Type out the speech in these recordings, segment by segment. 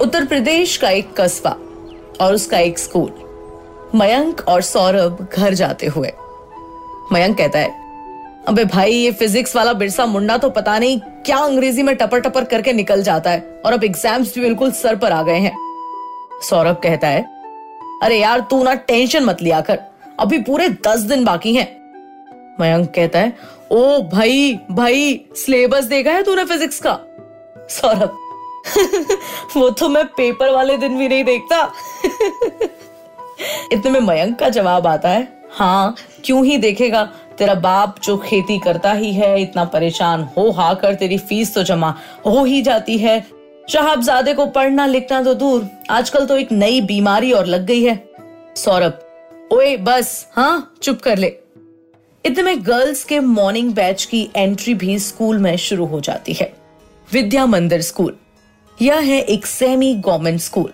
उत्तर प्रदेश का एक कस्बा और उसका एक स्कूल। मयंक और सौरभ घर जाते हुए। मयंक कहता है, अबे भाई, ये फिजिक्स वाला बिरसा मुंडा तो पता नहीं क्या अंग्रेज़ी में टपर टपर करके निकल जाता है और अब एग्ज़ाम्स भी बिल्कुल सर पर आ गए हैं। सौरभ कहता है, अरे यार, तू ना टेंशन मत लिया कर, अभी पूरे दस दिन बाकी हैं। मयंक कहता है, ओ भाई भाई, सिलेबस देखा है तूने फिजिक्स का? सौरभ वो तो मैं पेपर वाले दिन भी नहीं देखता। इतने में मयंक का जवाब आता है हाँ क्यों ही देखेगा? तेरा बाप जो खेती करता ही है, इतना परेशान हो, हा कर, तेरी फ़ीस तो जमा हो ही जाती है। शहाबजादे को पढ़ना लिखना तो दूर, आजकल तो एक नई बीमारी और लग गई है। सौरभ, ओए, बस हाँ चुप कर ले। इतने में गर्ल्स के मॉर्निंग बैच की एंट्री भी स्कूल में शुरू हो जाती है। विद्या मंदिर स्कूल। यह है एक सेमी गवर्नमेंट स्कूल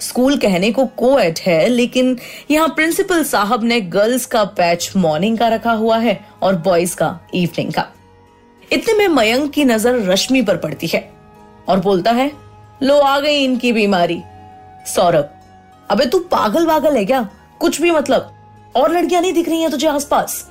स्कूल कहने को कोएड है, लेकिन यहाँ प्रिंसिपल साहब ने गर्ल्स का बैच मॉर्निंग का रखा हुआ है और बॉयज़ का इवनिंग का. इतने में मयंक की नज़र रश्मि पर पड़ती है और बोलता है, लो, आ गई इनकी बीमारी. सौरभ, अबे तू पागल वागल है क्या? कुछ भी मतलब। और लड़कियाँ नहीं दिख रही हैं तुझे आसपास?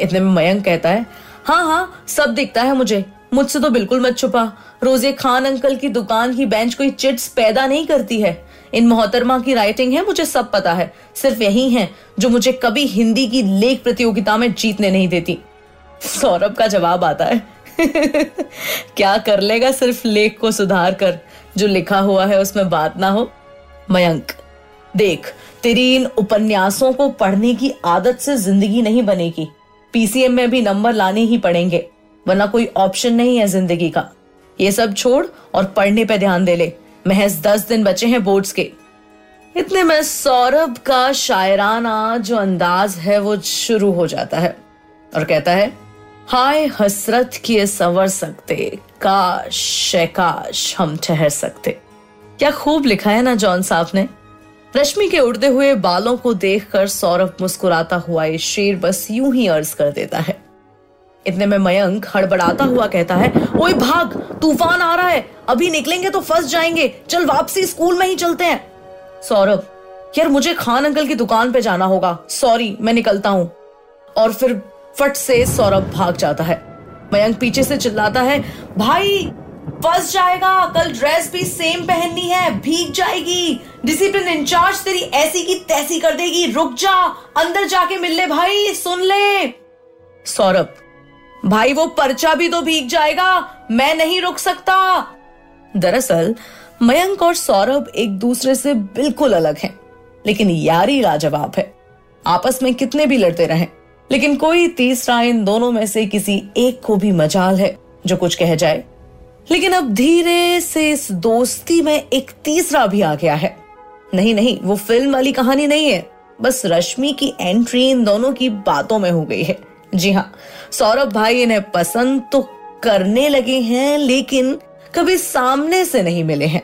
इतने में मयंक कहता है हाँ हाँ सब दिखता है मुझे। मुझसे तो बिल्कुल मत छुपा। रोज़े खान अंकल की दुकान की बेंच कोई चिट्स पैदा नहीं करती है। इन मोहतरमा की राइटिंग है, मुझे सब पता है। सिर्फ़ यही है, जो मुझे कभी हिंदी की लेख प्रतियोगिता में जीतने नहीं देती। सौरभ का जवाब आता है। क्या कर लेगा सिर्फ़ लेख को सुधार कर? जो लिखा हुआ है, उसमें बात ना हो। मयंक, देख, तेरी इन उपन्यासों को पढ़ने की आदत से ज़िंदगी नहीं बनेगी। पीसीएम में भी नंबर लाने ही पड़ेंगे। वरना कोई ऑप्शन नहीं है ज़िंदगी का। ये सब छोड़ और पढ़ने पे ध्यान दे ले। महज दस दिन बचे हैं बोर्ड्स के। इतने में सौरभ का शायराना जो अंदाज है वो शुरू हो जाता है और कहता है, हाय हसरत किए संवर सकते, काश काश हम ठहर सकते। क्या खूब लिखा है ना जॉन साहब ने। रश्मि के उड़ते हुए बालों को देखकर सौरभ मुस्कुराता हुआ ये शेर बस यूँ ही अर्ज़ कर देता है। इतने में मयंक हड़बड़ाता हुआ कहता है, ओए भाग, तूफ़ान आ रहा है, अभी निकलेंगे तो फंस जाएँगे, चल वापसी स्कूल में ही चलते हैं। सौरभ, यार मुझे खान अंकल की दुकान पे जाना होगा, सॉरी, मैं निकलता हूँ। और फिर फट से सौरभ भाग जाता है। मयंक पीछे से चिल्लाता है, भाई, फंस जाएगा, कल ड्रेस भी सेम पहननी है, भीग जाएगी डिसिप्लिन इंचार्ज तेरी ऐसी की तैसी कर देगी, रुक जा, अंदर जाके मिल ले भाई, सुन ले। सौरभ भाई वो पर्चा भी तो भीग जाएगा। मैं नहीं रुक सकता। दरअसल मयंक और सौरभ एक दूसरे से बिल्कुल अलग हैं, लेकिन यारी लाजवाब है। आपस में कितने भी लड़ते रहें लेकिन कोई तीसरा इन दोनों में से किसी एक को भी मजाल है जो कुछ कह जाए। लेकिन अब धीरे से इस दोस्ती में एक तीसरा भी आ गया है। नहीं नहीं वो फ़िल्म वाली कहानी नहीं है बस रश्मि की एंट्री इन दोनों की बातों में हो गई है। जी हाँ सौरभ भाई इन्हें पसंद तो करने लगे हैं, लेकिन कभी सामने से नहीं मिले हैं।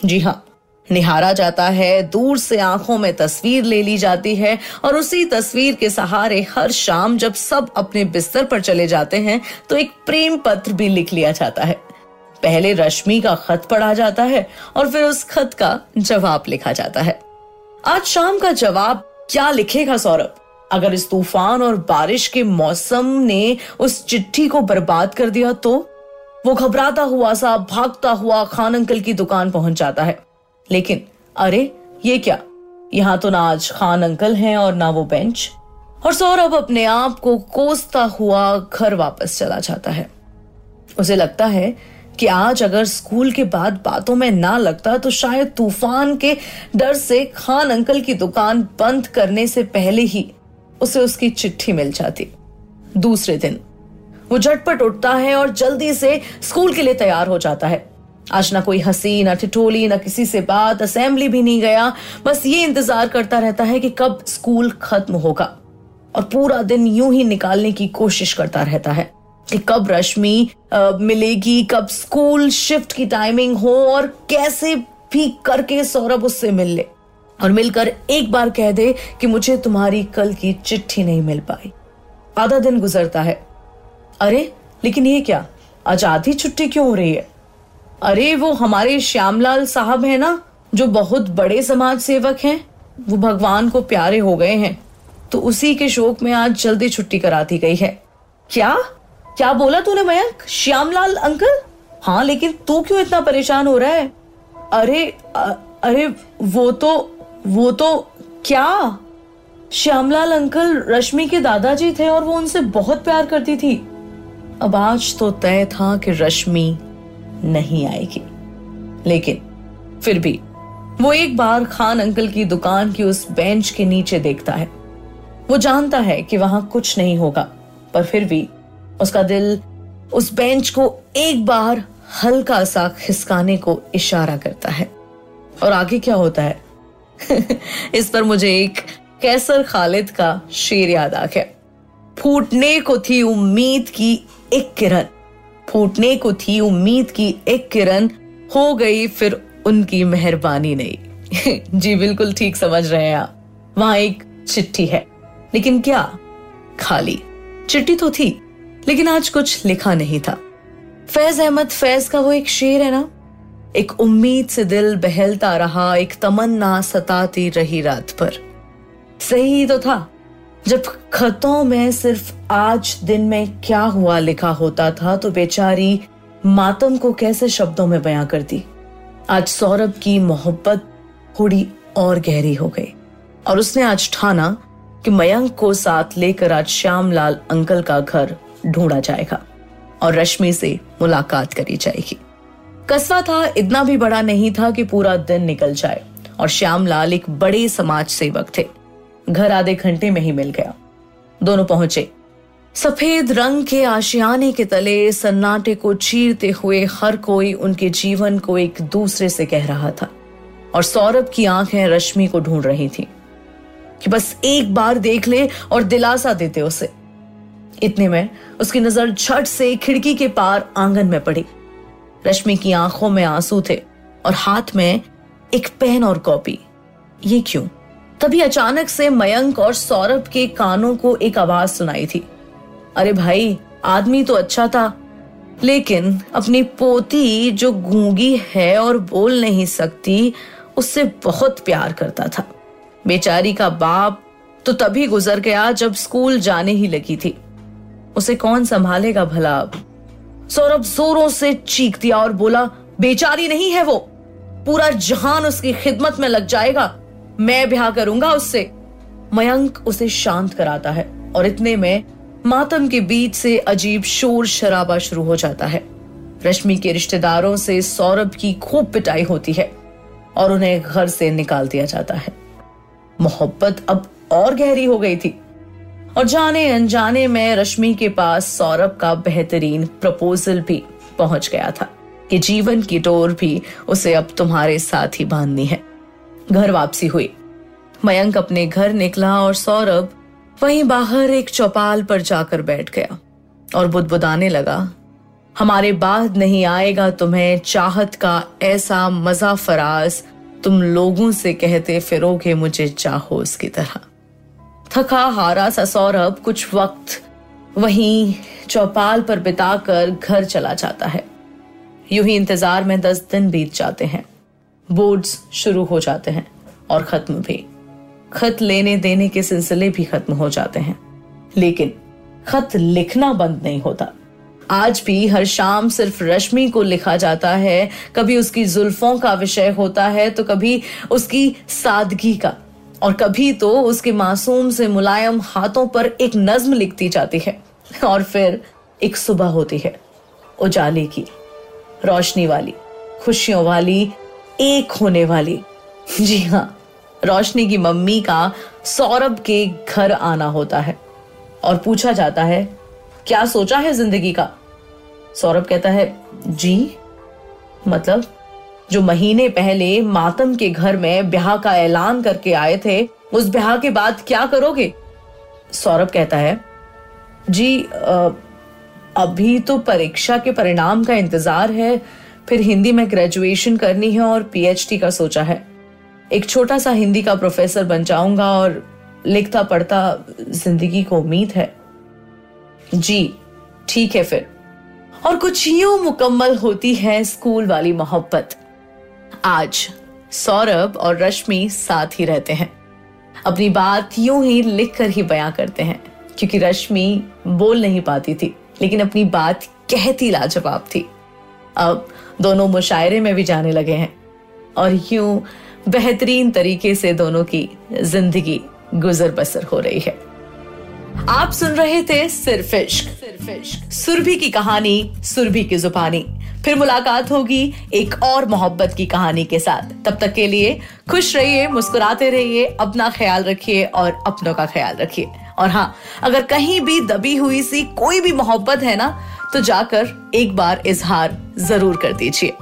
जी हाँ निहारा जाता है, दूर से आँखों में तस्वीर ले ली जाती है, और उसी तस्वीर के सहारे हर शाम जब सब अपने बिस्तर पर चले जाते हैं तो एक प्रेम पत्र भी लिख लिया जाता है। पहले रश्मि का खत पढ़ा जाता है, और फिर उस खत का जवाब लिखा जाता है। आज शाम का जवाब क्या लिखेगा सौरभ? अगर इस तूफ़ान और बारिश के मौसम ने उस चिट्ठी को बर्बाद कर दिया तो? वो घबराता हुआ सा भागता हुआ खान अंकल की दुकान पहुँच जाता है। लेकिन, अरे, ये क्या? यहाँ तो ना आज खान अंकल हैं और ना वो बेंच। और सौरभ अपने आप को कोसता हुआ घर वापस चला जाता है। उसे लगता है कि आज अगर स्कूल के बाद बातों में ना लगता तो शायद तूफ़ान के डर से खान अंकल की दुकान बंद करने से पहले ही उसे उसकी चिट्ठी मिल जाती। दूसरे दिन, वो झटपट उठता है और जल्दी से स्कूल के लिए तैयार हो जाता है। आज ना कोई हँसी, ना ठिठोली, ना किसी से बात असेंबली भी नहीं गया। बस ये इंतज़ार करता रहता है कि कब स्कूल खत्म होगा। और पूरा दिन यूँ ही निकालने की कोशिश करता रहता है कि कब रश्मि मिलेगी, कब स्कूल शिफ्ट की टाइमिंग हो और कैसे भी करके सौरभ उससे मिल ले। और मिलकर एक बार कह दे कि मुझे तुम्हारी कल की चिट्ठी नहीं मिल पाई। आधा दिन गुजरता है। अरे लेकिन ये क्या? आज आधी छुट्टी क्यों हो रही है? अरे वो हमारे श्यामलाल साहब है ना जो बहुत बड़े समाज सेवक हैं वो भगवान को प्यारे हो गए हैं तो उसी के शोक में आज जल्दी छुट्टी करा दी गई है। क्या? क्या बोला तूने मयंक? श्यामलाल अंकल? हाँ लेकिन तू क्यों इतना परेशान हो रहा है? अरे अ, अरे वो तो वो तो क्या? श्यामलाल अंकल रश्मि के दादाजी थे और वो उनसे बहुत प्यार करती थी। अब आज तो तय था कि रश्मि नहीं आएगी। लेकिन फिर भी वो एक बार खान अंकल की दुकान की उस बेंच के नीचे देखता है। वो जानता है कि वहाँ कुछ नहीं होगा, पर फिर भी उसका दिल उस बेंच को एक बार हल्का सा खिसकाने को इशारा करता है। और आगे क्या होता है? इस पर मुझे एक कैसर खालिद का शेर याद आ गया। फूटने को थी उम्मीद की एक किरण। फूटने को थी उम्मीद की एक किरण। हो गई फिर उनकी मेहरबानी नहीं। जी बिल्कुल ठीक समझ रहे हैं आप। वहाँ एक चिट्ठी है, लेकिन क्या? खाली। चिट्ठी तो थी, लेकिन आज कुछ लिखा नहीं था। फैज अहमद, फैज का वो एक शेर है ना? एक उम्मीद से दिल बहलता रहा, एक तमन्ना सताती रही रात पर। सही तो था, जब खतों में सिर्फ़ आज दिन में क्या हुआ लिखा होता था तो बेचारी मातम को कैसे शब्दों में बयां करती? आज सौरभ की मोहब्बत थोड़ी और गहरी हो गई, और उसने आज ठाना कि मयंक को साथ लेकर आज श्यामलाल अंकल का घर ढूंढा जाएगा, और रश्मि से मुलाकात करी जाएगी। कस्बा था, इतना भी बड़ा नहीं था कि पूरा दिन निकल जाए। और श्यामलाल एक बड़े समाज सेवक थे। घर आधे घंटे में ही मिल गया। दोनों पहुँचे। सफ़ेद रंग के आशियाने के तले, सन्नाटे को चीरते हुए हर कोई उनके जीवन को एक दूसरे से कह रहा था। और सौरभ की आँखें रश्मि को ढूंढ रही थी कि बस एक बार देख ले और दिलासा देते उसे। इतने में उसकी नज़र झट से खिड़की के पार आँगन में पड़ी। रश्मि की आँखों में आँसू थे और हाथ में एक पेन और कॉपी। ये क्यों? तभी अचानक से मयंक और सौरभ के कानों को एक आवाज़ सुनाई थी। अरे भाई, आदमी तो अच्छा था, लेकिन अपनी पोती जो गूँगी है और बोल नहीं सकती, उससे बहुत प्यार करता था। बेचारी का बाप तो तभी गुजर गया जब स्कूल जाने ही लगी थी। उसे कौन संभालेगा भला अब? सौरभ जोरों से चीख दिया और बोला, बेचारी नहीं है वो। पूरा जहान उसकी खिदमत में लग जाएगा। मैं ब्याह करूँगा उससे। मयंक उसे शांत कराता है और इतने में मातम के बीच से अजीब शोर शराबा शुरू हो जाता है। रश्मि के रिश्तेदारों से सौरभ की खूब पिटाई होती है और उन्हें घर से निकाल दिया जाता है। मोहब्बत अब और गहरी हो गई थी। और जाने अनजाने में रश्मि के पास सौरभ का बेहतरीन प्रपोजल भी पहुँच गया था कि जीवन की डोर भी उसे अब तुम्हारे साथ ही बांधनी है। घर वापसी हुई। मयंक अपने घर निकला और सौरभ वहीं बाहर एक चौपाल पर जाकर बैठ गया और बुदबुदाने लगा, हमारे बाद नहीं आएगा तुम्हें चाहत का ऐसा मज़ा फराज तुम लोगों से कहते फिरोगे मुझे चाहो उसकी तरह। थका हारा सा सौरभ कुछ वक्त वहीं चौपाल पर बिताकर घर चला जाता है। यूँ ही इंतज़ार में दस दिन बीत जाते हैं। बोर्ड्स शुरू हो जाते हैं और खत्म भी। खत लेने देने के सिलसिले भी खत्म हो जाते हैं। लेकिन खत लिखना बंद नहीं होता। आज भी हर शाम सिर्फ़ रश्मि को लिखा जाता है। कभी उसकी जुल्फों का विषय होता है तो कभी उसकी सादगी का। और कभी तो उसके मासूम से मुलायम हाथों पर एक नज्म लिखती जाती है और फिर एक सुबह होती है उजाले की, रोशनी वाली, खुशियों वाली, एक होने वाली। जी हाँ रोशनी की मम्मी का सौरभ के घर आना होता है और पूछा जाता है, क्या सोचा है ज़िंदगी का? सौरभ कहता है, जी मतलब जो महीने पहले मातम के घर में ब्याह का ऐलान करके आए थे, उस ब्याह के बाद क्या करोगे? सौरभ कहता है, जी अभी तो परीक्षा के परिणाम का इंतज़ार है, फिर हिंदी में ग्रेजुएशन करनी है और पीएचडी का सोचा है। एक छोटा सा हिंदी का प्रोफेसर बन जाऊँगा और लिखता पढ़ता ज़िंदगी को उम्मीद है। जी, ठीक है फिर। और कुछ यूँ मुकम्मल होती है स्कूल वाली मोहब्बत। आज सौरभ और रश्मि साथ ही रहते हैं। अपनी बात यूँ ही लिख कर ही बयां करते हैं, क्योंकि रश्मि बोल नहीं पाती थी, लेकिन अपनी बात कहती लाजवाब थी। अब दोनों मुशायरे में भी जाने लगे हैं, और यूँ बेहतरीन तरीके से दोनों की ज़िंदगी गुजर बसर हो रही है। आप सुन रहे थे सिर्फ़ इश्क सिर्फ़ इश्क। सुरभि की कहानी, सुरभि की जुबानी। फिर मुलाकात होगी एक और मोहब्बत की कहानी के साथ। तब तक के लिए खुश रहिए, मुस्कुराते रहिए, अपना ख्याल रखिए और अपनों का ख्याल रखिए। और हाँ अगर कहीं भी दबी हुई सी कोई भी मोहब्बत है ना तो जाकर एक बार इजहार ज़रूर कर दीजिए।